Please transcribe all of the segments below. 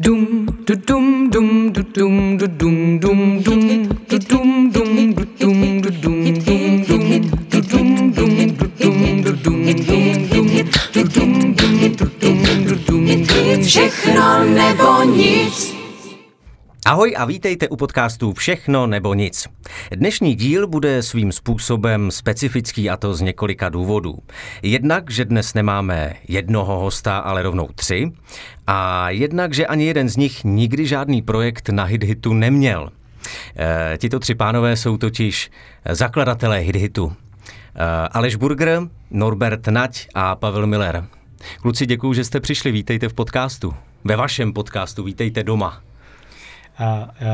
Dum du dum dum du dum du dum dum dum du dum dum du dum du dum dum dum du dum dum du dum du dum dum dum du dum dum du dum du dum dum všechno nebo nic. Ahoj a vítejte u podcastu Všechno nebo nic. Dnešní díl bude svým způsobem specifický a to z několika důvodů. Jednak, že dnes nemáme jednoho hosta, ale rovnou tři. A jednak, že ani jeden z nich nikdy žádný projekt na HitHitu neměl. E, tito tři pánové jsou totiž zakladatelé HitHitu. E, Aleš Burger, Norbert Nať a Pavel Miller. Kluci, děkuji, že jste přišli. Vítejte v podcastu. Ve vašem podcastu. Vítejte doma.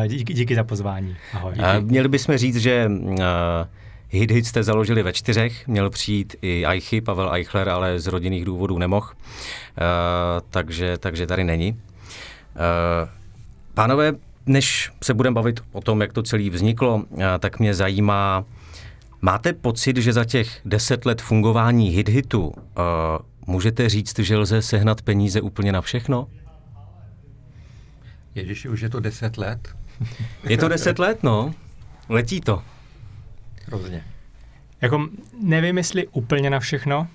Díky, díky za pozvání. Ahoj. A měli bychom říct, že Hit Hit jste založili ve čtyřech, měl přijít i Eichy, Pavel Eichler, ale z rodinných důvodů nemohl, takže, takže tady není. Pánové, než se budeme bavit o tom, jak to celé vzniklo, tak mě zajímá, máte pocit, že za těch deset let fungování Hit Hitu uh, můžete říct, že lze sehnat peníze úplně na všechno? Ježiši, už je to deset let. Je to deset let, no. Letí to. Hrozně. Jako nevím, jestli úplně na všechno, uh,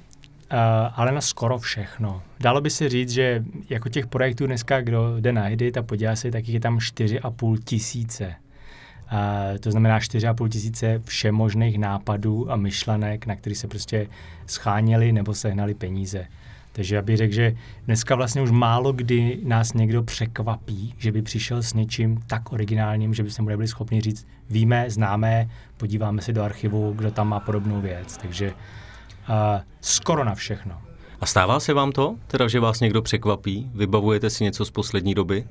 ale na skoro všechno. Dalo by se říct, že jako těch projektů dneska, kdo jde na Edit a podívá se, tak je tam 4,5 tisíce. Uh, to znamená 4,5 tisíce všemožných nápadů a myšlenek, na který se prostě scháněli nebo sehnali peníze. Takže já bych řekl, že dneska vlastně už málo kdy nás někdo překvapí, že by přišel s něčím tak originálním, že by se mu nebyli schopni říct, víme, známe, podíváme se do archivu, kdo tam má podobnou věc. Takže uh, skoro na všechno. A stává se vám to, teda, že vás někdo překvapí? Vybavujete si něco z poslední doby?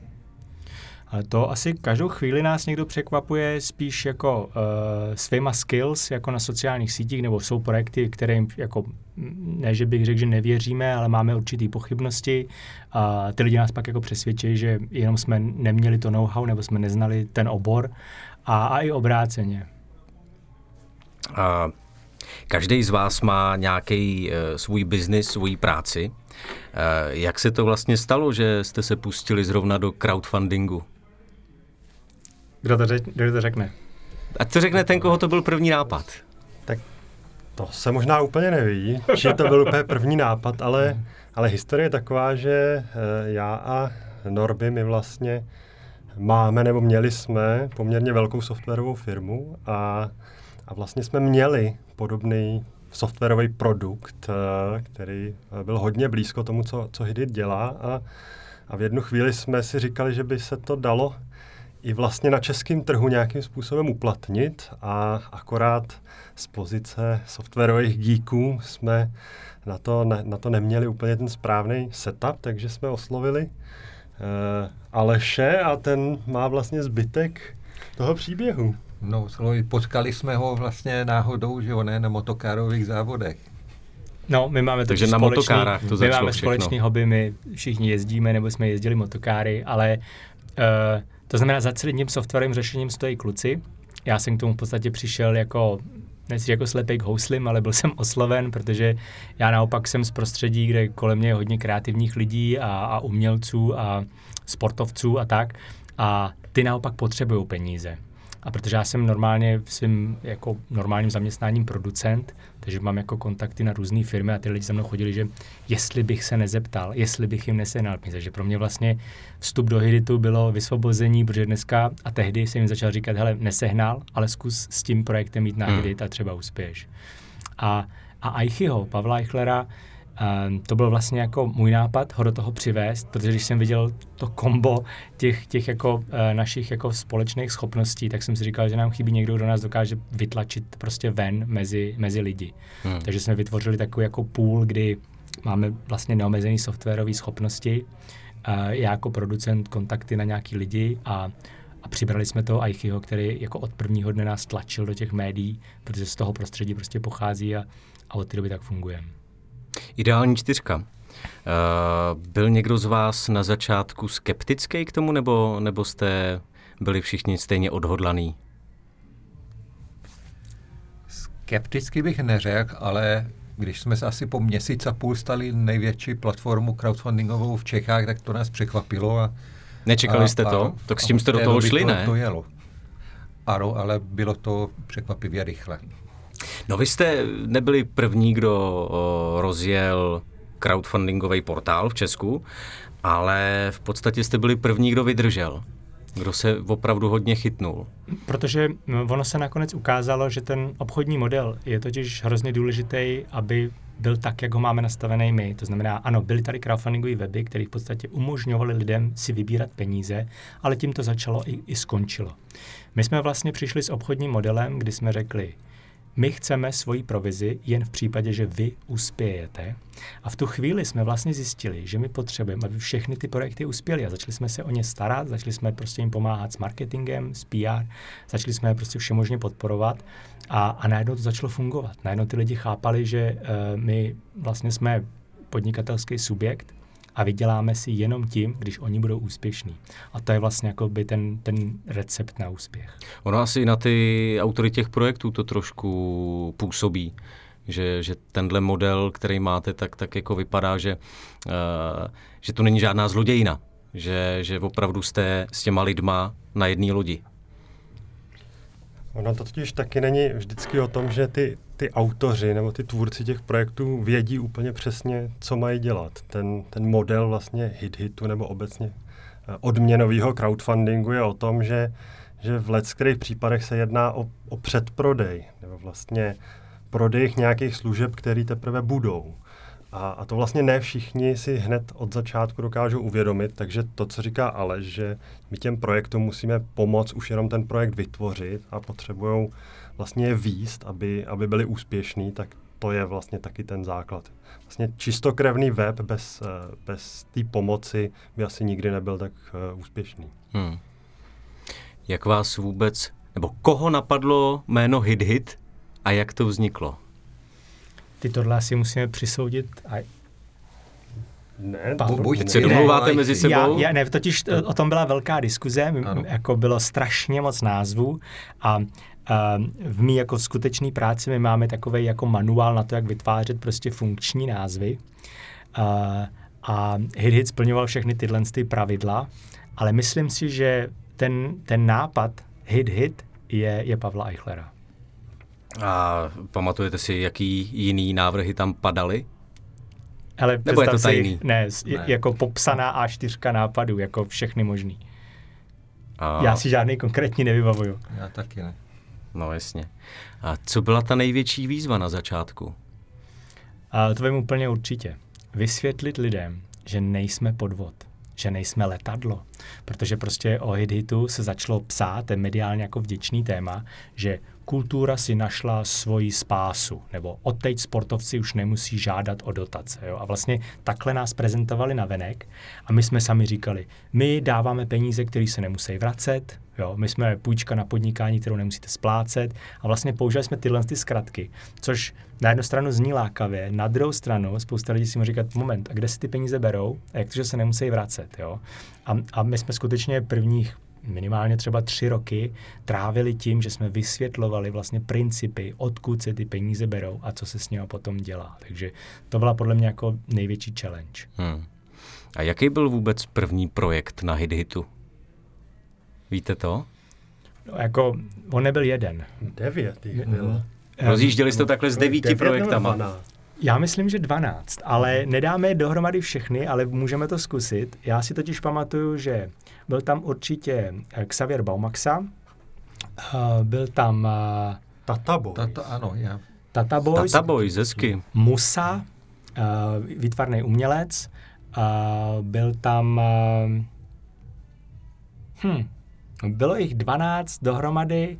Ale to asi každou chvíli nás někdo překvapuje spíš jako uh, svýma skills, jako na sociálních sítích, nebo jsou projekty, které jim jako, ne, že bych řekl, že nevěříme, ale máme určitý pochybnosti a ty lidi nás pak jako přesvědčí, že jenom jsme neměli to know-how, nebo jsme neznali ten obor a, a i obráceně. A každý z vás má nějaký uh, svůj biznis, svůj práci. Uh, jak se to vlastně stalo, že jste se pustili zrovna do crowdfundingu? Kdo to, řek, kdo to řekne? A to řekne ten, koho to byl první nápad. Tak to se možná úplně neví, že to byl úplně první nápad, ale, ale historie je taková, že já a Norby my vlastně máme nebo měli jsme poměrně velkou softwarovou firmu a, a vlastně jsme měli podobný softwarový produkt, který byl hodně blízko tomu, co, co Hidit dělá a, a v jednu chvíli jsme si říkali, že by se to dalo i vlastně na českém trhu nějakým způsobem uplatnit a akorát z pozice softwarových geeků jsme na to, ne, na to neměli úplně ten správný setup, takže jsme oslovili uh, Aleše a ten má vlastně zbytek toho příběhu. No, potkali jsme ho vlastně náhodou, že jo, ne, na motokárových závodech. No, my máme Takže na společný, motokárách to My máme všechno. společný hobby, my všichni jezdíme, nebo jsme jezdili motokáry, ale uh, to znamená, za celým tím softwarovým řešením stojí kluci. Já jsem k tomu v podstatě přišel jako, nechci jako slepej k houslim, ale byl jsem osloven, protože já naopak jsem z prostředí, kde kolem mě je hodně kreativních lidí a, a umělců a sportovců a tak. A ty naopak potřebují peníze. A protože já jsem normálně v svým jako normálním zaměstnáním producent, takže mám jako kontakty na různé firmy a ty lidi za mnou chodili, že jestli bych se nezeptal, jestli bych jim nesehnal peníze. Takže pro mě vlastně vstup do Hiditu bylo vysvobození, protože dneska a tehdy jsem jim začal říkat, hele, nesehnal, ale zkus s tím projektem jít na hmm. Hidit a třeba uspěješ. A, a Eichyho, Pavla Eichlera, Um, to byl vlastně jako můj nápad ho do toho přivést, protože když jsem viděl to kombo těch, těch jako uh, našich jako společných schopností, tak jsem si říkal, že nám chybí někdo, kdo nás dokáže vytlačit prostě ven mezi, mezi lidi. Hmm. Takže jsme vytvořili takový jako půl, kdy máme vlastně neomezený softwarové schopnosti, uh, já jako producent kontakty na nějaký lidi a a přibrali jsme toho Aichyho, který jako od prvního dne nás tlačil do těch médií, protože z toho prostředí prostě pochází a, a od té doby tak fungujeme. Ideální čtyřka. Uh, byl někdo z vás na začátku skeptický k tomu, nebo, nebo jste byli všichni stejně odhodlaný? Skepticky bych neřekl, ale když jsme se asi po měsíc a půl stali největší platformu crowdfundingovou v Čechách, tak to nás překvapilo a Nečekali jste to? Tak s tím jste do toho šli, to, ne? To jelo. Ano, ale bylo to překvapivě rychle. No vy jste nebyli první, kdo rozjel crowdfundingový portál v Česku, ale v podstatě jste byli první, kdo vydržel. Kdo se opravdu hodně chytnul. Protože mm, ono se nakonec ukázalo, že ten obchodní model je totiž hrozně důležitý, aby byl tak, jak ho máme nastavený my. To znamená, ano, byly tady crowdfundingové weby, které v podstatě umožňovaly lidem si vybírat peníze, ale tím to začalo i, i skončilo. My jsme vlastně přišli s obchodním modelem, kdy jsme řekli, my chceme svoji provizi jen v případě, že vy uspějete. A v tu chvíli jsme vlastně zjistili, že my potřebujeme, aby všechny ty projekty uspěly a začali jsme se o ně starat, začali jsme prostě jim pomáhat s marketingem, s PR, začali jsme je prostě všemožně podporovat a, a najednou to začalo fungovat. Najednou ty lidi chápali, že uh, my vlastně jsme podnikatelský subjekt, a vyděláme si jenom tím, když oni budou úspěšní. A to je vlastně jako by ten, ten recept na úspěch. Ono asi na ty autory těch projektů to trošku působí, že, že tenhle model, který máte, tak, tak jako vypadá, že, uh, že to není žádná zlodějina, že, že opravdu jste s těma lidma na jedné lodi. Ono to totiž taky není vždycky o tom, že ty, ty autoři nebo ty tvůrci těch projektů vědí úplně přesně, co mají dělat. Ten, ten model vlastně hit-hitu nebo obecně eh, odměnového crowdfundingu je o tom, že, že v leckých případech se jedná o, o předprodej nebo vlastně prodej nějakých služeb, které teprve budou. A, a to vlastně ne všichni si hned od začátku dokážou uvědomit, takže to, co říká Aleš, že my těm projektům musíme pomoct už jenom ten projekt vytvořit a potřebují vlastně je výst, aby, aby byli úspěšní, tak to je vlastně taky ten základ. Vlastně čistokrevný web bez, eh, bez té pomoci by asi nikdy nebyl tak uh, úspěšný. Hmm. Jak vás vůbec, nebo koho napadlo jméno Hit Hit a jak to vzniklo? Ty tohle asi musíme přisoudit a ne, buď se domluváte mezi sebou? Já, já, ne, totiž to, o tom byla velká diskuze, ano. jako bylo strašně moc názvů a v mý jako skutečný práci my máme takový jako manuál na to, jak vytvářet prostě funkční názvy. A, a Hit Hit splňoval všechny tyhle ty pravidla, ale myslím si, že ten, ten nápad Hit Hit je, je Pavla Eichlera. A pamatujete si, jaký jiný návrhy tam padaly? Ale Nebo je to tajný? Si, ne, ne, jako popsaná A4 nápadů, jako všechny možný. A... Já si žádný konkrétní nevybavuju. Já taky ne. No jasně. A co byla ta největší výzva na začátku? A to vím úplně určitě. Vysvětlit lidem, že nejsme podvod, že nejsme letadlo. Protože prostě o hit-hitu se začalo psát, ten mediálně jako vděčný téma, že kultura si našla svoji spásu, nebo odteď sportovci už nemusí žádat o dotace. Jo? A vlastně takhle nás prezentovali na venek a my jsme sami říkali, my dáváme peníze, které se nemusí vracet, jo? my jsme půjčka na podnikání, kterou nemusíte splácet a vlastně použili jsme tyhle ty zkratky, což na jednu stranu zní lákavě, na druhou stranu spousta lidí si může říkat, moment, a kde si ty peníze berou a jak to, že se nemusí vracet. Jo? A, a my jsme skutečně prvních minimálně třeba tři roky trávili tím, že jsme vysvětlovali vlastně principy, odkud se ty peníze berou a co se s nimi potom dělá. Takže to byla podle mě jako největší challenge. Hmm. A jaký byl vůbec první projekt na HitHitu? Víte to? No, jako, on nebyl jeden. Devět jich bylo. Rozjížděli jste to takhle s devíti projektama. Já myslím, že 12, ale nedáme je dohromady všechny, ale můžeme to zkusit. Já si totiž pamatuju, že byl tam určitě eh, Xavier Baumaxa, uh, byl tam... Uh, Tata Boys. Tata, ano, já. Tata Boys. Tata Boys, hezky. Musa, výtvarný umělec, byl tam... Hm, bylo jich 12 dohromady.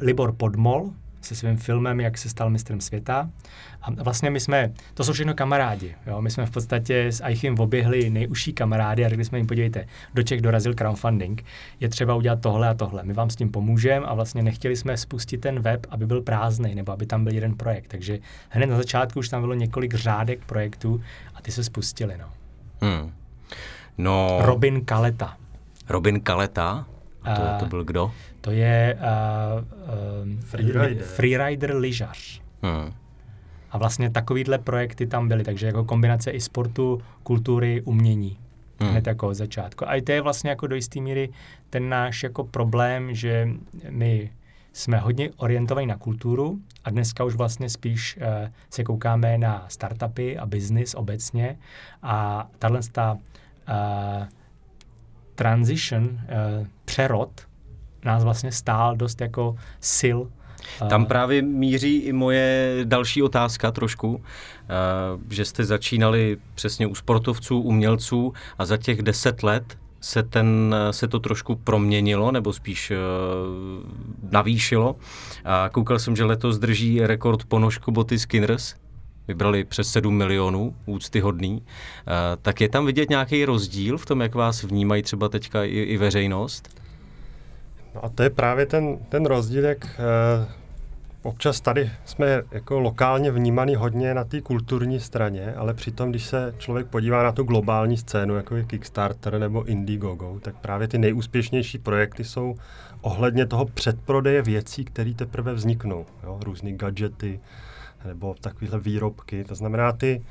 Libor Podmol, se svým filmem, jak se stal mistrem světa. A vlastně my jsme, to jsou všechno kamarádi. Jo? My jsme v podstatě s Aichim oběhli nejužší kamarády a řekli jsme jim, podívejte, do Čech dorazil crowdfunding, je třeba udělat tohle a tohle. My vám s tím pomůžeme a vlastně nechtěli jsme spustit ten web, aby byl prázdný nebo aby tam byl jeden projekt. Takže hned na začátku už tam bylo několik řádek projektů a ty se spustili. No. Hmm. No... Robin Kaleta. Robin Kaleta? A to, to byl kdo? To je uh, uh, freerider, freerider lyžař. Hmm. A vlastně takovýhle projekty tam byly, takže jako kombinace i sportu, kultury, umění. Hmm. Hned jako od začátku. A i to je vlastně jako do jisté míry ten náš jako problém, že my jsme hodně orientovaní na kulturu a dneska už vlastně spíš uh, se koukáme na startupy a business obecně a tahle ta uh, transition, uh, přerod nás vlastně stál dost jako sil tam právě míří i moje další otázka trošku, že jste začínali přesně u sportovců, umělců a za těch deset let se, ten, se to trošku proměnilo, nebo spíš uh, navýšilo. A koukal jsem, že letos drží rekord ponožku boty Skinners, vybrali přes 7 milionů, úctyhodný. Uh, tak je tam vidět nějaký rozdíl v tom, jak vás vnímají třeba teďka i, i veřejnost? No a to je právě ten, ten rozdíl, jak uh, občas tady jsme jako lokálně vnímaný hodně na té kulturní straně, ale přitom, když se člověk podívá na tu globální scénu, jako je Kickstarter nebo Indiegogo, tak právě ty nejúspěšnější projekty jsou ohledně toho předprodeje věcí, které teprve vzniknou. Jo? Různý gadgety nebo takovéhle výrobky. To znamená, ty,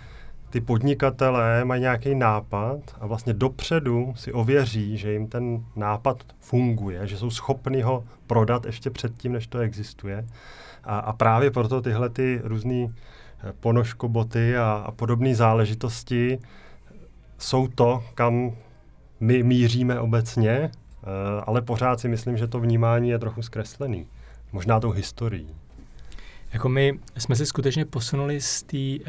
ty podnikatelé mají nějaký nápad a vlastně dopředu si ověří, že jim ten nápad funguje, že jsou schopni ho prodat ještě předtím, než to existuje. A, a právě proto tyhle ty různé eh, ponožkoboty a, a podobné záležitosti jsou to, kam my míříme obecně, eh, ale pořád si myslím, že to vnímání je trochu zkreslený. Možná tou historií. Jako my jsme se skutečně posunuli z té, uh,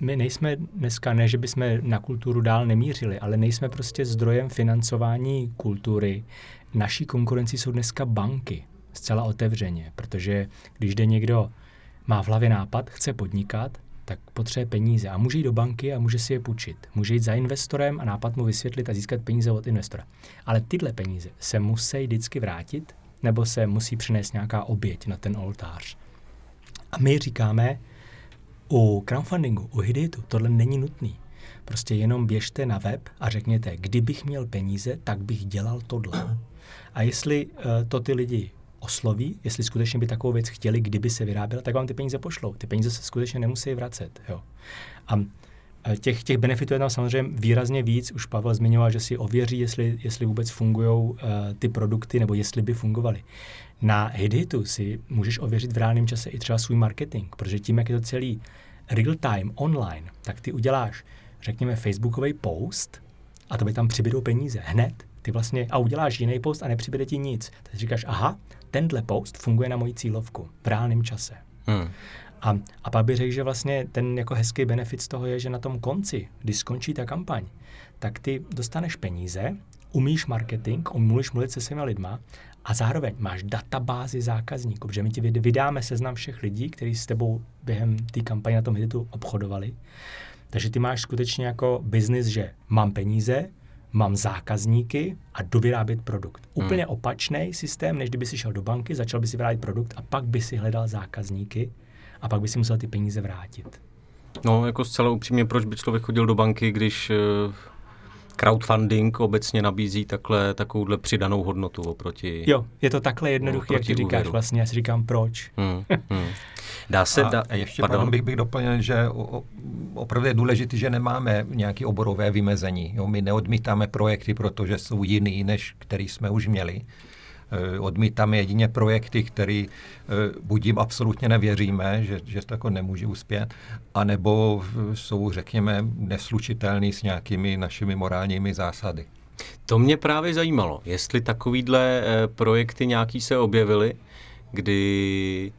my nejsme dneska, ne, že bychom na kulturu dál nemířili, ale nejsme prostě zdrojem financování kultury. Naší konkurencí jsou dneska banky, zcela otevřeně, protože když jde někdo, má v hlavě nápad, chce podnikat, tak potřebuje peníze a může jít do banky a může si je půjčit. Může jít za investorem a nápad mu vysvětlit a získat peníze od investora. Ale tyhle peníze se musí vždycky vrátit nebo se musí přinést nějaká oběť na ten oltář. A my říkáme, u crowdfundingu, u Hiditu, tohle není nutný. Prostě jenom běžte na web a řekněte, kdybych měl peníze, tak bych dělal tohle. A jestli uh, to ty lidi osloví, jestli skutečně by takovou věc chtěli, kdyby se vyráběla, tak vám ty peníze pošlou. Ty peníze se skutečně nemusí vracet. Jo. A těch, těch benefitů je tam samozřejmě výrazně víc. Už Pavel zmiňoval, že si ověří, jestli, jestli vůbec fungují uh, ty produkty, nebo jestli by fungovaly. Na HitHitu si můžeš ověřit v reálném čase i třeba svůj marketing, protože tím, jak je to celý real time, online, tak ty uděláš, řekněme, facebookový post a to by tam přibydou peníze hned. Ty vlastně a uděláš jiný post a nepřibyde ti nic. Tak říkáš, aha, tenhle post funguje na moji cílovku v reálném čase. Hmm. A, a pak bych řekl, že vlastně ten jako hezký benefit z toho je, že na tom konci, když skončí ta kampaň, tak ty dostaneš peníze, umíš marketing, umíš mluvit se svými lidma a zároveň máš databázi zákazníků, protože my ti vydáme seznam všech lidí, kteří s tebou během té kampaně na tom hitu obchodovali. Takže ty máš skutečně jako biznis, že mám peníze, mám zákazníky a dovyrábět produkt. Hmm. Úplně opačný systém, než kdyby si šel do banky, začal by si vyrábět produkt a pak by si hledal zákazníky a pak by si musel ty peníze vrátit. No, jako zcela upřímně, proč by člověk chodil do banky, když uh, crowdfunding obecně nabízí takhle, takovouhle přidanou hodnotu oproti... Jo, je to takhle jednoduché, jak ty říkáš vlastně, já si říkám proč. Hmm, hmm. Dá se... A, da, a ještě pardon. bych, bych doplnil, že o, opravdu je důležité, že nemáme nějaké oborové vymezení. Jo? My neodmítáme projekty, protože jsou jiný, než který jsme už měli. E, odmítáme jedině projekty, které e, buď jim absolutně nevěříme, že, že to jako nemůže uspět, anebo jsou, řekněme, neslučitelný s nějakými našimi morálními zásady. To mě právě zajímalo, jestli takovýhle projekty nějaký se objevily, kdy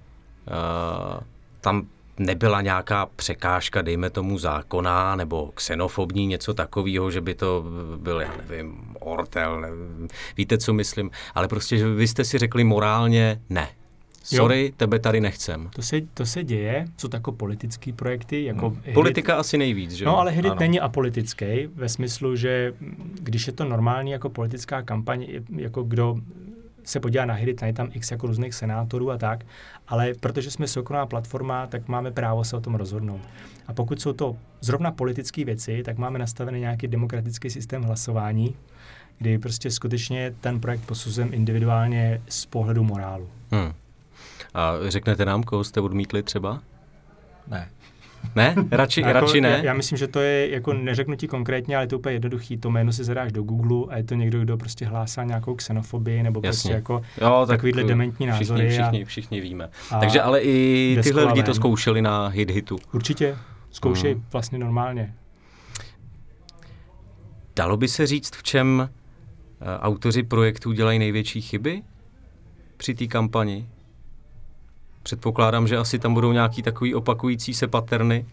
uh, tam nebyla nějaká překážka, dejme tomu zákonná nebo xenofobní, něco takového, že by to byl, já nevím, ortel, nevím, víte, co myslím, ale prostě, že vy jste si řekli morálně ne. Sorry, jo. tebe tady nechcem. To se, to se děje, jsou to jako politické projekty. Jako hmm. Politika asi nejvíc, že No ale Hidit není apolitický ve smyslu, že když je to normální jako politická kampaň, jako kdo se podívá na hry, je tam x jako různých senátorů a tak, ale protože jsme soukromá platforma, tak máme právo se o tom rozhodnout. A pokud jsou to zrovna politické věci, tak máme nastavený nějaký demokratický systém hlasování, kdy prostě skutečně ten projekt posuzujeme individuálně z pohledu morálu. Hmm. A řeknete nám, koho jste odmítli třeba? Ne. Ne? Radši, jako, radši ne? Já, já myslím, že to je, jako neřeknu ti konkrétně, ale je to úplně jednoduchý. To jméno si zadáš do Google a je to někdo, kdo prostě hlásá nějakou xenofobii nebo Jasně. prostě jako jo, tak takovýhle dementní názory. Všichni, všichni, všichni víme. Takže ale i tyhle lidi to zkoušeli na hit hitu. Určitě. Zkoušej hmm. vlastně normálně. Dalo by se říct, v čem eh, autoři projektů dělají největší chyby při té kampani? Předpokládám, že asi tam budou nějaký takový opakující se paterny.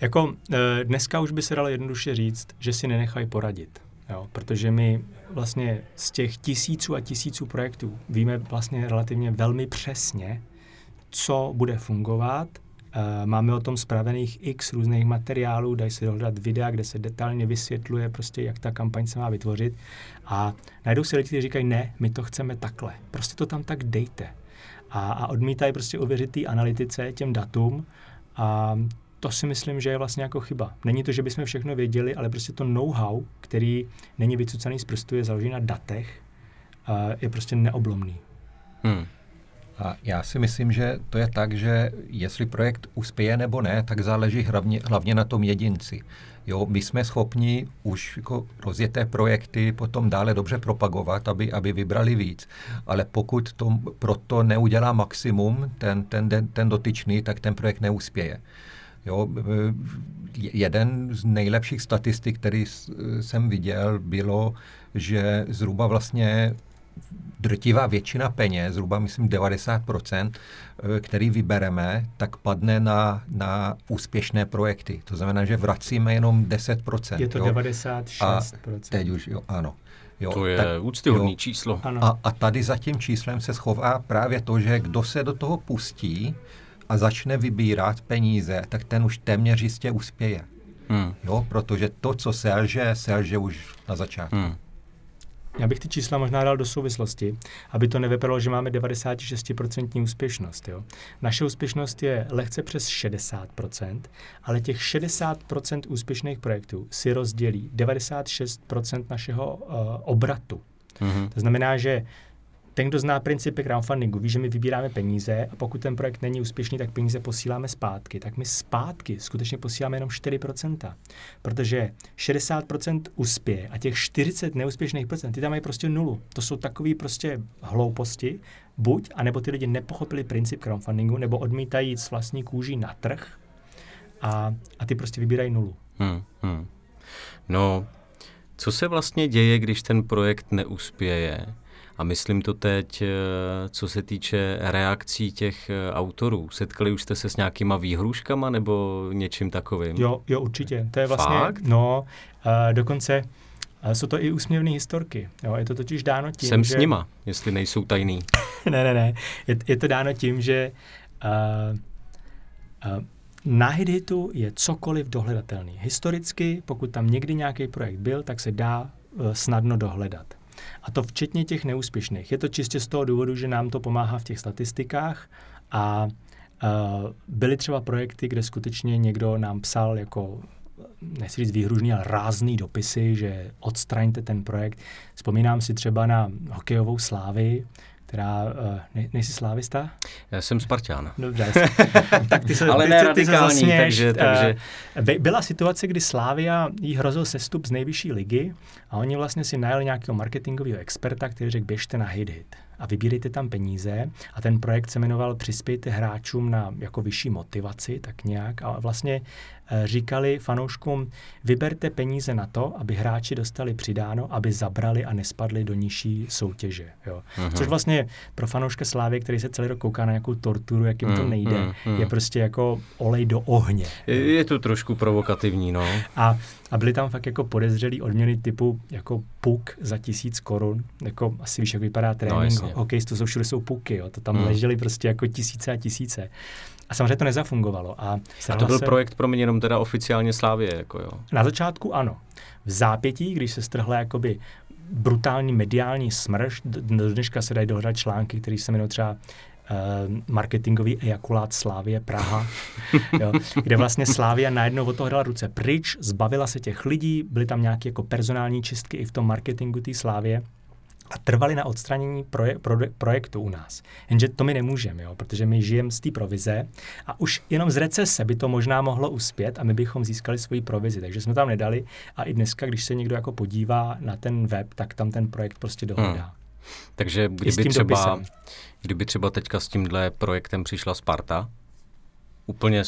Jako eh, dneska už by se dalo jednoduše říct, že si nenechají poradit. Jo, protože my vlastně z těch tisíců a tisíců projektů víme vlastně relativně velmi přesně, co bude fungovat. Eh, máme o tom spravených x různých materiálů, dají se dohledat videa, kde se detailně vysvětluje prostě, jak ta kampaň se má vytvořit. A najdou se lidi, kteří říkají, ne, my to chceme takhle. Prostě to tam tak dejte a, a odmítají prostě uvěřit té analytice, těm datům a to si myslím, že je vlastně jako chyba. Není to, že bychom všechno věděli, ale prostě to know-how, který není vycucaný z prstu, je založený na datech, je prostě neoblomný. Hmm. A já si myslím, že to je tak, že jestli projekt uspěje nebo ne, tak záleží hlavně, hlavně na tom jedinci. Jo, my jsme schopni už jako rozjeté projekty potom dále dobře propagovat, aby, aby vybrali víc. Ale pokud to proto neudělá maximum ten, ten, ten, dotyčný, tak ten projekt neuspěje. Jo, jeden z nejlepších statistik, který jsem viděl, bylo, že zhruba vlastně drtivá většina peněz, zhruba myslím 90%, eh, který vybereme, tak padne na, na úspěšné projekty. To znamená, že vracíme jenom 10%. Je to jo? 96%. A teď už, jo, ano. Jo, to je tak, úctyhodný jo, číslo. Ano. A, a tady za tím číslem se schová právě to, že kdo se do toho pustí a začne vybírat peníze, tak ten už téměř jistě uspěje. Hmm. Jo, protože to, co selže, selže už na začátku. Hmm. Já bych ty čísla možná dal do souvislosti, aby to nevypadalo, že máme 96% úspěšnost. Jo. Naše úspěšnost je lehce přes 60%, ale těch 60% úspěšných projektů si rozdělí 96% našeho uh, obratu. Mm-hmm. To znamená, že ten, kdo zná principy crowdfundingu, ví, že my vybíráme peníze a pokud ten projekt není úspěšný, tak peníze posíláme zpátky. Tak my zpátky skutečně posíláme jenom 4%, protože 60% uspěje a těch 40 neúspěšných procent, ty tam mají prostě nulu. To jsou takové prostě hlouposti, buď, anebo ty lidi nepochopili princip crowdfundingu, nebo odmítají jít s vlastní kůží na trh a, a ty prostě vybírají nulu. Hmm, hmm. No, co se vlastně děje, když ten projekt neuspěje? A myslím to teď, eh, co se týče reakcí těch eh, autorů. Setkali už jste se s nějakýma výhruškama nebo něčím takovým? Jo, jo, určitě. To je vlastně, Fakt? no, uh, dokonce jsou to i úsměvné historky. Jo, je to totiž dáno tím, Jsem že... s nima, jestli nejsou tajný. ne, ne, ne. Je, je to dáno tím, že uh, uh, na HitHitu je cokoliv dohledatelný. Historicky, pokud tam někdy nějaký projekt byl, tak se dá uh, snadno dohledat. A to včetně těch neúspěšných. Je to čistě z toho důvodu, že nám to pomáhá v těch statistikách a Uh, byly třeba projekty, kde skutečně někdo nám psal jako nechci říct výhružný, ale rázný dopisy, že odstraňte ten projekt. Vzpomínám si třeba na hokejovou slávy, která, uh, ne, nejsi slávista? Já jsem Spartan. Dobře. tak ty se, Ale ty, ne ty, radikální, ty takže, takže... Uh, byla situace, kdy Slávia jí hrozil sestup z nejvyšší ligy a oni vlastně si najeli nějakého marketingového experta, který řekl, běžte na hit hit a vybírejte tam peníze a ten projekt se jmenoval Přispějte hráčům na jako vyšší motivaci, tak nějak a vlastně e, říkali fanouškům, vyberte peníze na to, aby hráči dostali přidáno, aby zabrali a nespadli do nižší soutěže. Jo. Uh-huh. Což vlastně pro fanouška Slávy, který se celý rok kouká na nějakou torturu, jak jim to mhm, nejde, uh-huh. je prostě jako olej do ohně. Je, je to trošku provokativní, no. A a byly tam fakt jako podezřelý odměny typu jako puk za tisíc korun. Jako asi víš, jak vypadá trénink. No, to jsou všude jsou puky, jo. To tam hmm. ležely prostě jako tisíce a tisíce. A samozřejmě to nezafungovalo. A, a to byl se... projekt pro mě jenom teda oficiálně Slávě, jako jo. Na začátku ano. V zápětí, když se strhla jakoby brutální mediální smrš, do dneška se dají dohledat články, které se jmenují třeba marketingový ejakulát Slávie Praha, jo, kde vlastně Slávia najednou od toho dala ruce pryč, zbavila se těch lidí, byly tam nějaké jako personální čistky i v tom marketingu té Slávie a trvali na odstranění proje, pro, projektu u nás. Jenže to my nemůžeme, jo, protože my žijeme z té provize a už jenom z recese by to možná mohlo uspět a my bychom získali svoji provizi. Takže jsme tam nedali a i dneska, když se někdo jako podívá na ten web, tak tam ten projekt prostě dohledá. Hmm. Takže kdyby třeba, kdyby třeba teďka s tímhle projektem přišla Sparta, úplně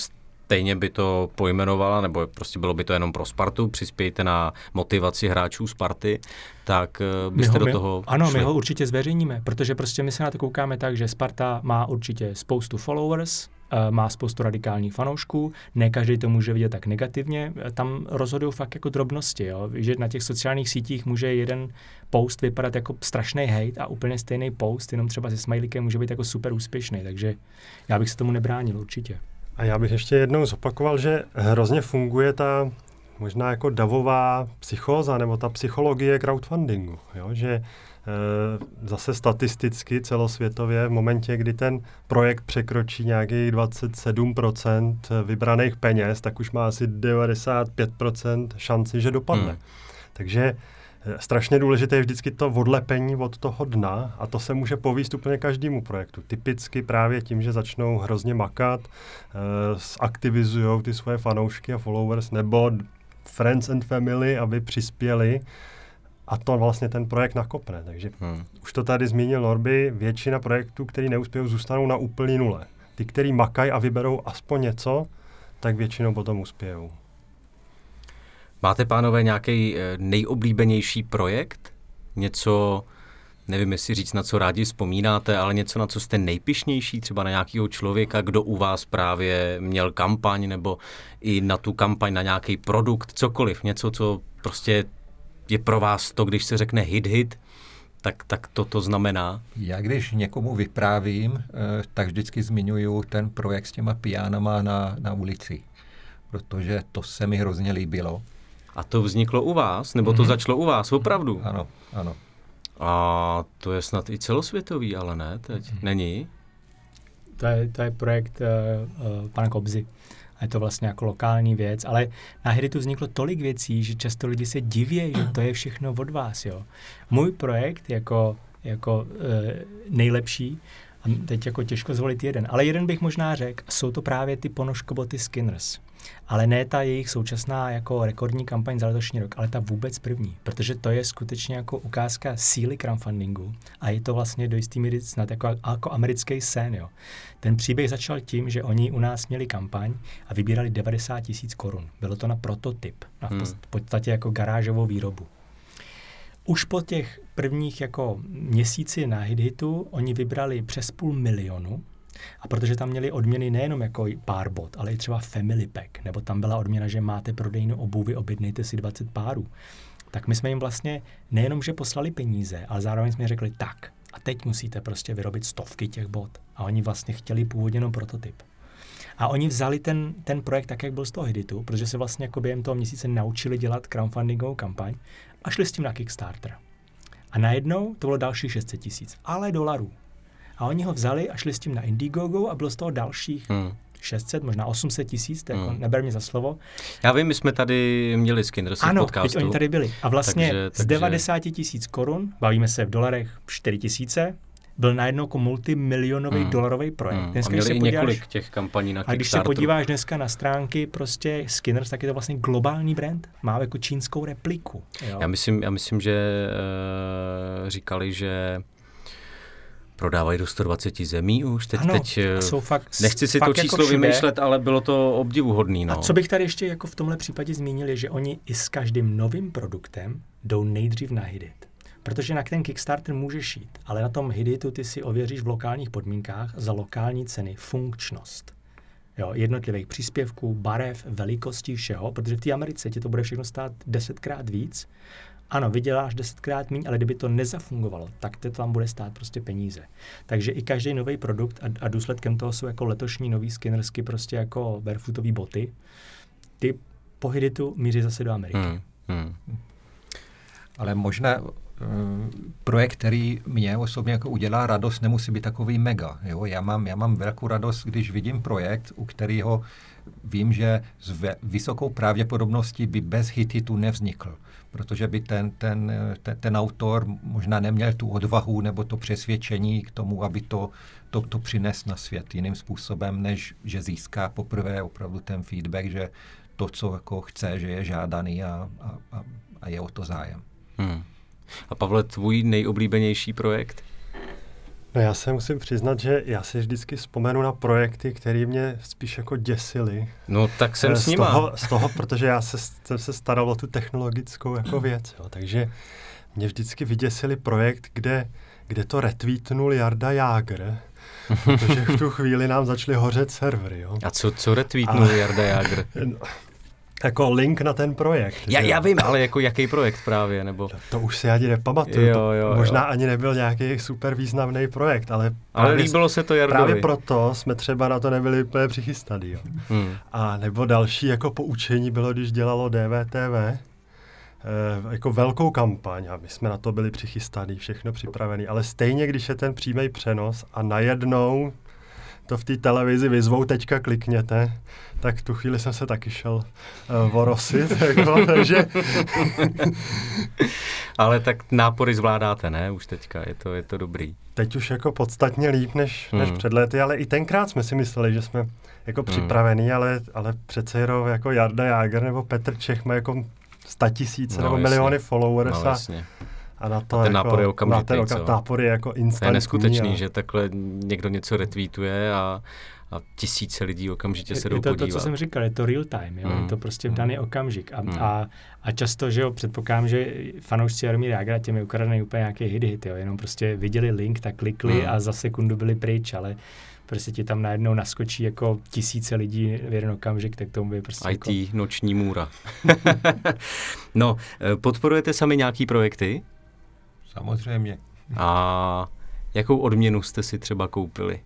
stejně by to pojmenovala, nebo prostě bylo by to jenom pro Spartu, přispějte na motivaci hráčů Sparty, tak eh, byste ho, do toho Ano, šli. my ho určitě zveřejníme, protože prostě my se na to koukáme tak, že Sparta má určitě spoustu followers, má spoustu radikálních fanoušků, ne každý to může vidět tak negativně, tam rozhodují fakt jako drobnosti, jo? že na těch sociálních sítích může jeden post vypadat jako strašný hate a úplně stejný post, jenom třeba se smajlíkem může být jako super úspěšný, takže já bych se tomu nebránil určitě. A já bych ještě jednou zopakoval, že hrozně funguje ta možná jako davová psychóza nebo ta psychologie crowdfundingu, jo? že zase statisticky celosvětově v momentě, kdy ten projekt překročí nějakých 27% vybraných peněz, tak už má asi 95% šanci, že dopadne. Hmm. Takže Eh, strašně důležité je vždycky to odlepení od toho dna a to se může povíst úplně každému projektu. Typicky právě tím, že začnou hrozně makat, uh, zaktivizují ty svoje fanoušky a followers nebo friends and family, aby přispěli a to vlastně ten projekt nakopne. Takže hmm. už to tady zmínil Norby, většina projektů, který neuspějí, zůstanou na úplný nule. Ty, který makají a vyberou aspoň něco, tak většinou potom uspějou. Máte, pánové, nějaký eh, nejoblíbenější projekt? Něco, nevím, jestli říct, na co rádi vzpomínáte, ale něco, na co jste nejpišnější, třeba na nějakého člověka, kdo u vás právě měl kampaň, nebo i na tu kampaň, na nějaký produkt, cokoliv, něco, co prostě je pro vás to, když se řekne hit-hit, tak, tak to to znamená? Já když někomu vyprávím, eh, tak vždycky zmiňuju ten projekt s těma pianama na, na ulici, protože to se mi hrozně líbilo. A to vzniklo u vás? Nebo to mm-hmm. začalo u vás? Opravdu? Ano, ano. A to je snad i celosvětový, ale ne teď. Mm-hmm. Není? To je, to je projekt uh, uh, pana Kobzy. A je to vlastně jako lokální věc, ale na Heritu vzniklo tolik věcí, že často lidi se diví, že to je všechno od vás. Jo. Můj projekt jako, jako uh, nejlepší, a teď jako těžko zvolit jeden, ale jeden bych možná řekl, jsou to právě ty ponožkoboty Skinners ale ne ta jejich současná jako rekordní kampaň za letošní rok, ale ta vůbec první, protože to je skutečně jako ukázka síly crowdfundingu a je to vlastně do jistý míry snad jako, jako americký sen. Jo. Ten příběh začal tím, že oni u nás měli kampaň a vybírali 90 tisíc korun. Bylo to na prototyp, na v hmm. podstatě jako garážovou výrobu. Už po těch prvních jako měsíci na HitHitu oni vybrali přes půl milionu a protože tam měli odměny nejenom jako pár bot, ale i třeba family pack, nebo tam byla odměna, že máte prodejnu obuvy, objednejte si 20 párů, tak my jsme jim vlastně nejenom, že poslali peníze, ale zároveň jsme řekli tak, a teď musíte prostě vyrobit stovky těch bot. A oni vlastně chtěli původně jenom prototyp. A oni vzali ten, ten projekt tak, jak byl z toho Hiditu, protože se vlastně jako během toho měsíce naučili dělat crowdfundingovou kampaň a šli s tím na Kickstarter. A najednou to bylo další 600 tisíc, ale dolarů. A oni ho vzali a šli s tím na Indiegogo a bylo z toho dalších hmm. 600, možná 800 tisíc, to jako hmm. neber mě za slovo. Já vím, my jsme tady měli Skinnersi ano, podcastu. Ano, oni tady byli. A vlastně takže, takže... z 90 tisíc korun, bavíme se v dolarech 4 tisíce, byl najednou jako multimilionový hmm. dolarový projekt. Hmm. Dneska, a měli i podíváš, několik těch kampaní na A když se podíváš dneska na stránky prostě Skinners, tak je to vlastně globální brand. Má jako čínskou repliku. Jo? Já, myslím, já myslím, že uh, říkali, že prodávají do 120 zemí už. Teď, ano, teď eh, jsou fakt, nechci si fakt to jako číslo jako vymýšlet, ale bylo to obdivuhodný. No. A co bych tady ještě jako v tomhle případě zmínil, je, že oni i s každým novým produktem jdou nejdřív na Hidit. Protože na ten Kickstarter můžeš jít, ale na tom Hiditu ty si ověříš v lokálních podmínkách za lokální ceny funkčnost. Jo, jednotlivých příspěvků, barev, velikostí, všeho, protože v té Americe ti to bude všechno stát desetkrát víc ano, vyděláš desetkrát méně, ale kdyby to nezafungovalo, tak to tam bude stát prostě peníze. Takže i každý nový produkt a, a důsledkem toho jsou jako letošní nový skinnersky prostě jako barefootové boty. Ty po tu míří zase do Ameriky. Hmm, hmm. Ale možná projekt, který mě osobně jako udělá radost, nemusí být takový mega. Jo? Já, mám, já mám velkou radost, když vidím projekt, u kterého vím, že s vysokou pravděpodobností by bez hititu nevznikl protože by ten, ten, ten, ten autor možná neměl tu odvahu nebo to přesvědčení k tomu, aby to, to, to přines na svět jiným způsobem, než že získá poprvé opravdu ten feedback, že to, co jako chce, že je žádaný a, a, a je o to zájem. Hmm. A Pavle, tvůj nejoblíbenější projekt? No já se musím přiznat, že já si vždycky vzpomenu na projekty, které mě spíš jako děsily. No tak jsem eh, s ním. Z toho, z toho, protože já se, jsem se staral o tu technologickou jako věc. Jo. Takže mě vždycky vyděsili projekt, kde, kde to retweetnul Jarda Jágr, protože v tu chvíli nám začaly hořet servery. Jo. A co, co retweetnul A... Jarda Jágr? No, jako link na ten projekt. Já, já vím, ale jako jaký projekt právě, nebo... To, to už si ani nepamatuju. Jo, jo, možná jo. ani nebyl nějaký super významný projekt, ale... Ale líbilo se to Jardovi. Právě proto jsme třeba na to nebyli úplně přichystaný. Jo. Hmm. A nebo další jako poučení bylo, když dělalo DVTV, eh, jako velkou kampaň a my jsme na to byli přichystaný, všechno připravený, ale stejně, když je ten přímý přenos a najednou to v té televizi vyzvou, teďka klikněte, tak tu chvíli jsem se taky šel uh, vorosit, jako, takže... Ale tak nápory zvládáte, ne? Už teďka, je to, je to dobrý. Teď už jako podstatně líp než, hmm. než před lety, ale i tenkrát jsme si mysleli, že jsme jako hmm. připravení, ale, ale přece jenom jako Jarda Jager nebo Petr Čech má jako tisíce no, nebo jasně. miliony followers no, jasně. A na to a ten jako, nápor je okamžitý, na ten nápor je jako instantní. To je neskutečný, a... že takhle někdo něco retweetuje a, a tisíce lidí okamžitě se jdou je to podívat. to, co jsem říkal, je to real time, jo? Mm. je to prostě v daný mm. okamžik. A, mm. a, a často, že jo, předpokládám, že fanoušci Jaromíra Jagra těm je ukradený úplně nějaký hit, hit, jo? jenom prostě viděli link, tak klikli mm. a za sekundu byli pryč, ale prostě ti tam najednou naskočí jako tisíce lidí v jeden okamžik, tak tomu by prostě IT, jako... noční můra. no, eh, podporujete sami nějaký projekty? Samozřejmě. A jakou odměnu jste si třeba koupili?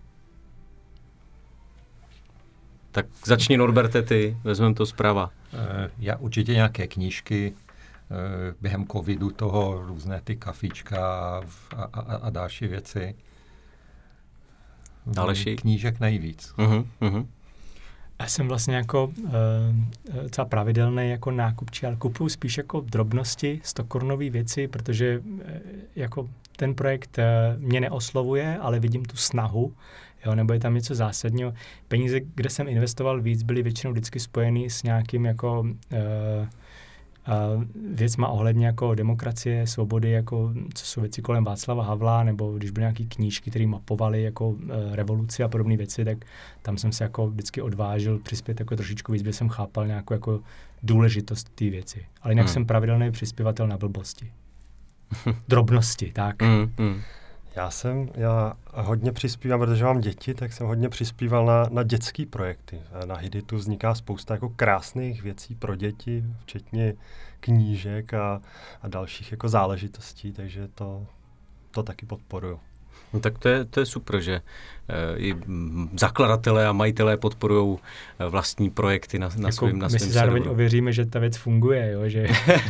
Tak začni Norberte ty, vezmeme to zprava. Eh, já určitě nějaké knížky, eh, během covidu toho různé ty kafička a, a, a další věci. Další? Knížek nejvíc. Uh-huh, uh-huh. Já jsem vlastně jako uh, celá pravidelný jako nákupčí, ale kupuju spíš jako drobnosti, stokornové věci, protože uh, jako ten projekt uh, mě neoslovuje, ale vidím tu snahu, jo, nebo je tam něco zásadního. Peníze, kde jsem investoval víc, byly většinou vždycky spojený s nějakým jako uh, věcma ohledně jako demokracie, svobody, jako co jsou věci kolem Václava Havla, nebo když byly nějaké knížky, které mapovaly jako e, revoluci a podobné věci, tak tam jsem se jako vždycky odvážil přispět jako trošičku víc, jsem chápal nějakou jako důležitost té věci. Ale jinak hmm. jsem pravidelný přispěvatel na blbosti. Drobnosti, tak. Hmm, hmm. Já jsem, já hodně přispívám, protože mám děti, tak jsem hodně přispíval na, na dětské projekty. Na Hiditu vzniká spousta jako krásných věcí pro děti, včetně knížek a, a dalších jako záležitostí, takže to, to taky podporuju. No tak to je, to je super, že uh, i zakladatelé a majitelé podporují uh, vlastní projekty na, na jako svým na My si zároveň serveru. ověříme, že ta věc funguje, jo? že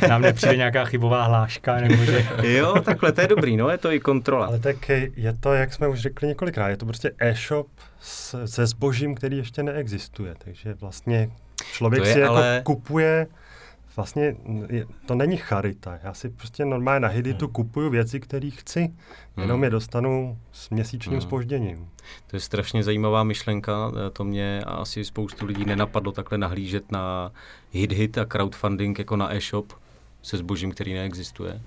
nám nepřijde nějaká chybová hláška. Nebo že... jo, takhle, to je dobrý, no, je to i kontrola. Ale tak je to, jak jsme už řekli několikrát, je to prostě e-shop se zbožím, který ještě neexistuje, takže vlastně člověk si jako ale... kupuje vlastně to není charita. Já si prostě normálně na Hiditu hmm. kupuju věci, které chci, jenom hmm. je dostanu s měsíčním spožděním. Hmm. To je strašně zajímavá myšlenka. To mě asi spoustu lidí nenapadlo takhle nahlížet na hit-hit a crowdfunding jako na e-shop se zbožím, který neexistuje.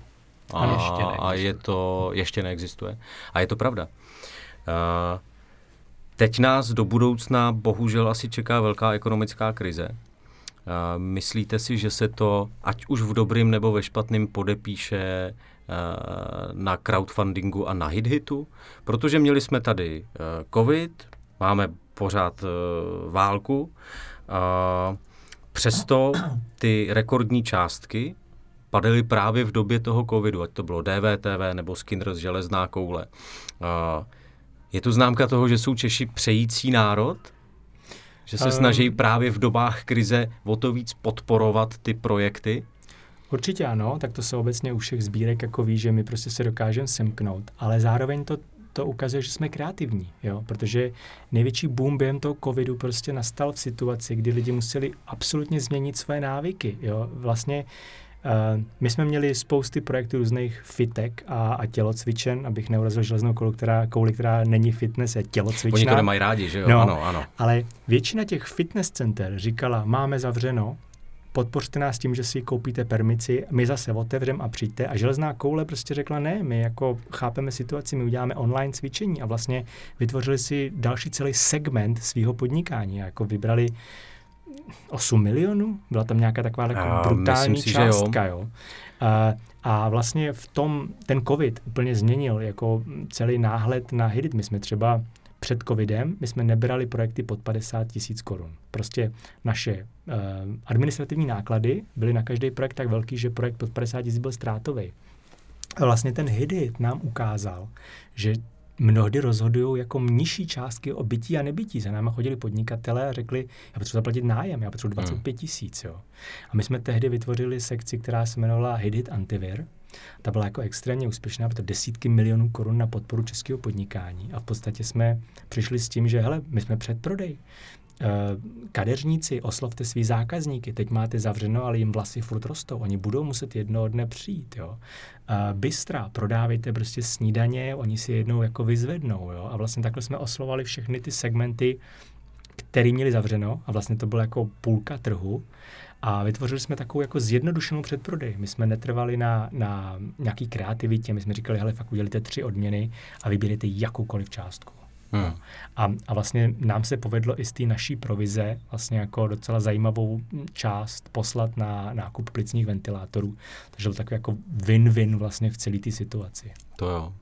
A, a, ještě neexistuje. a je to, ještě neexistuje. A je to pravda. Uh, teď nás do budoucna bohužel asi čeká velká ekonomická krize. Myslíte si, že se to, ať už v dobrým nebo ve špatném, podepíše eh, na crowdfundingu a na hit-hitu? Protože měli jsme tady eh, covid, máme pořád eh, válku, přesto ty rekordní částky padaly právě v době toho covidu, ať to bylo DVTV nebo Skinner z železná koule. Je to známka toho, že jsou Češi přející národ? Že se um, snaží právě v dobách krize o to víc podporovat ty projekty? Určitě ano, tak to se obecně u všech sbírek jako ví, že my prostě se dokážeme semknout, ale zároveň to, to ukazuje, že jsme kreativní, jo? protože největší boom během toho covidu prostě nastal v situaci, kdy lidi museli absolutně změnit své návyky. Jo? Vlastně Uh, my jsme měli spousty projektů různých fitek a, a tělocvičen, abych neurazil železnou kouli, která, kouli, která není fitness, je tělocvičná. Oni to nemají rádi, že jo? No, ano, ano. Ale většina těch fitness center říkala, máme zavřeno, podpořte nás tím, že si koupíte permici, my zase otevřeme a přijďte. A železná koule prostě řekla, ne, my jako chápeme situaci, my uděláme online cvičení a vlastně vytvořili si další celý segment svého podnikání. A jako vybrali 8 milionů, byla tam nějaká taková jako brutální si, částka. Jo. Jo. A, a vlastně v tom ten covid úplně změnil jako celý náhled na Hidit. My jsme třeba před covidem my jsme nebrali projekty pod 50 tisíc korun. Prostě naše uh, administrativní náklady byly na každý projekt tak velký, že projekt pod 50 tisíc byl ztrátový. A vlastně ten Hidit nám ukázal, že mnohdy rozhodují jako nižší částky o bytí a nebytí. Za náma chodili podnikatelé a řekli, já potřebuji zaplatit nájem, já potřebuji 25 hmm. tisíc. Jo. A my jsme tehdy vytvořili sekci, která se jmenovala Hidit Antivir, ta byla jako extrémně úspěšná, protože desítky milionů korun na podporu českého podnikání. A v podstatě jsme přišli s tím, že hele, my jsme předprodej. Eh, kadeřníci, oslovte svý zákazníky, teď máte zavřeno, ale jim vlasy furt rostou, oni budou muset jednoho dne přijít, jo. Bystra, prodávejte prostě snídaně, oni si jednou jako vyzvednou, jo. A vlastně takhle jsme oslovali všechny ty segmenty, který měli zavřeno a vlastně to bylo jako půlka trhu a vytvořili jsme takovou jako zjednodušenou předprodej. My jsme netrvali na, na nějaký kreativitě, my jsme říkali, hele, fakt udělíte tři odměny a vybírejte jakoukoliv částku. Hmm. A, a vlastně nám se povedlo i z té naší provize vlastně jako docela zajímavou část poslat na nákup plicních ventilátorů. Takže byl takový jako win-win vlastně v celé té situaci. To jo.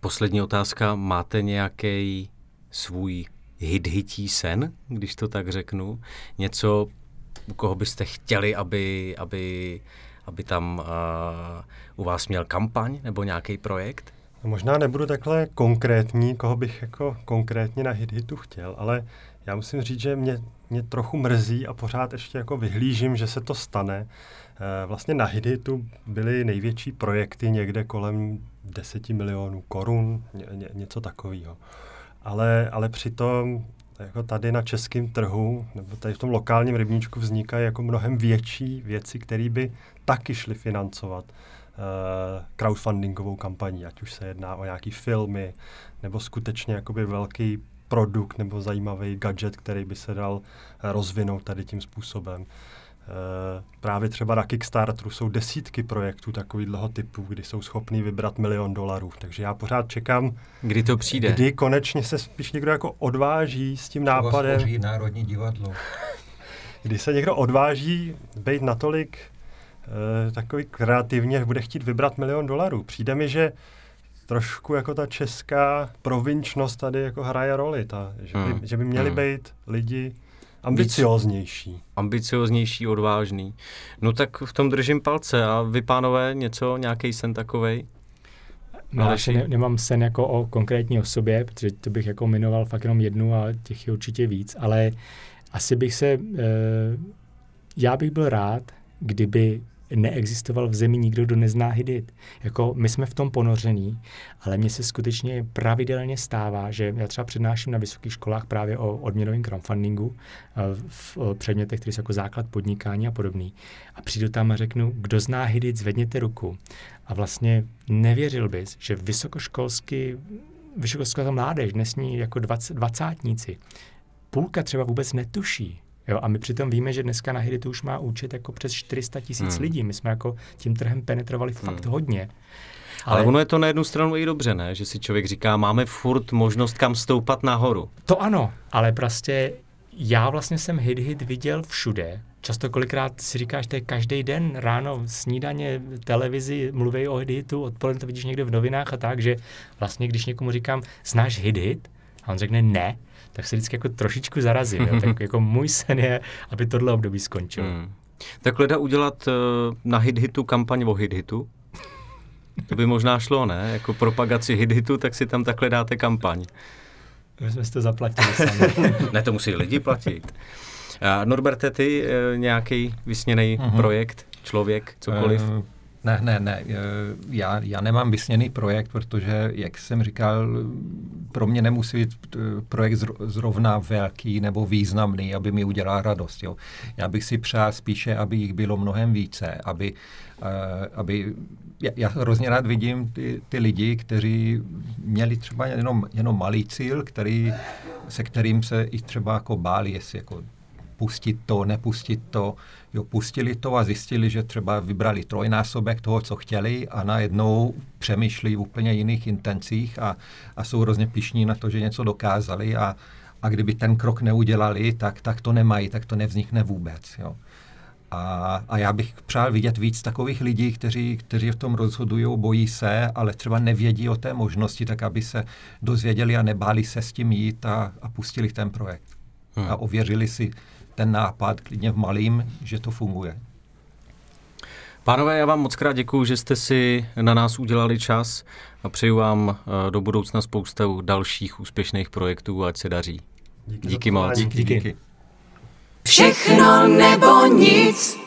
Poslední otázka. Máte nějaký svůj hit-hití sen, když to tak řeknu? Něco, u koho byste chtěli, aby, aby, aby tam uh, u vás měl kampaň nebo nějaký projekt? Možná nebudu takhle konkrétní, koho bych jako konkrétně na hit-hitu chtěl, ale já musím říct, že mě, mě trochu mrzí a pořád ještě jako vyhlížím, že se to stane. E, vlastně na hit-hitu byly největší projekty někde kolem 10 milionů korun, ně, ně, něco takového. Ale, ale přitom jako tady na českém trhu, nebo tady v tom lokálním rybníčku vznikají jako mnohem větší věci, které by taky šly financovat crowdfundingovou kampaní, ať už se jedná o nějaký filmy, nebo skutečně jakoby velký produkt nebo zajímavý gadget, který by se dal rozvinout tady tím způsobem. Eh, právě třeba na Kickstarteru jsou desítky projektů takového typu, kdy jsou schopní vybrat milion dolarů. Takže já pořád čekám, kdy to přijde. Kdy konečně se spíš někdo jako odváží s tím nápadem. Národní divadlo. Kdy se někdo odváží být natolik uh, takový kreativně, bude chtít vybrat milion dolarů. Přijde mi, že trošku jako ta česká provinčnost tady jako hraje roli, ta, že, by, hmm. že by měli hmm. být lidi Ambicioznější. Ambicioznější, odvážný. No tak v tom držím palce. A vy, pánové, něco, nějaký sen takovej? No, já ne, nemám sen jako o konkrétní osobě, protože to bych jako minoval fakt jenom jednu a těch je určitě víc, ale asi bych se, e, já bych byl rád, kdyby neexistoval v zemi nikdo, kdo nezná Hidit. Jako my jsme v tom ponoření, ale mně se skutečně pravidelně stává, že já třeba přednáším na vysokých školách právě o odměnovém crowdfundingu eh, v předmětech, které jsou jako základ podnikání a podobný. A přijdu tam a řeknu, kdo zná Hidit, zvedněte ruku. A vlastně nevěřil bys, že vysokoškolský vysokoškolská mládež, dnesní jako dvacátníci, půlka třeba vůbec netuší, Jo, a my přitom víme, že dneska na Hiritu už má účet jako přes 400 tisíc hmm. lidí. My jsme jako tím trhem penetrovali fakt hmm. hodně. Ale, ale ono je to na jednu stranu i dobře, ne? Že si člověk říká, máme furt možnost kam stoupat nahoru. To ano, ale prostě já vlastně jsem hit hit viděl všude. Často kolikrát si říkáš, to je každý den, ráno snídaně, televizi, mluví o hit hitu, odpoledne to vidíš někde v novinách a tak, že vlastně když někomu říkám, znáš hit hit? A on řekne ne, tak se vždycky jako trošičku zarazím. Jo? tak jako můj sen je, aby tohle období skončilo. Hmm. Tak leda udělat uh, na hit-hitu kampaň o hit-hitu? To by možná šlo, ne? Jako propagaci hit-hitu, tak si tam takhle dáte kampaň. My jsme si to zaplatili sami. ne, to musí lidi platit. Uh, Norberte, ty uh, nějaký vysněný uh-huh. projekt, člověk, cokoliv? Uh, Ne, ne, ne. Já, já nemám vysněný projekt, protože, jak jsem říkal, pro mě nemusí být eh, projekt zrovna velký nebo významný, aby mi udělal radost. Jo. Já bych si přál spíše, aby jich bylo mnohem více, aby, uh, aby já, já hrozně rád vidím ty, ty lidi, kteří měli třeba jenom, jenom malý cíl, který, se kterým se i třeba jako báli, jestli jako pustit to, nepustit to. Jo, pustili to a zjistili, že třeba vybrali trojnásobek toho, co chtěli a najednou přemýšlí v úplně jiných intencích a, a jsou hrozně pišní na to, že něco dokázali a, a kdyby ten krok neudělali, tak, tak to nemají, tak to nevznikne vůbec. Jo. A, a já bych přál vidět víc takových lidí, kteří, kteří v tom rozhodují, bojí se, ale třeba nevědí o té možnosti, tak aby se dozvěděli a nebáli se s tím jít a, a pustili ten projekt. Hmm. A ověřili si ten nápad klidně v malým, že to funguje. Pánové, já vám moc krát děkuji, že jste si na nás udělali čas a přeju vám eh, do budoucna spoustu dalších úspěšných projektů, ať se daří. Díky, díky moc. Díky. díky. Všechno nebo nic.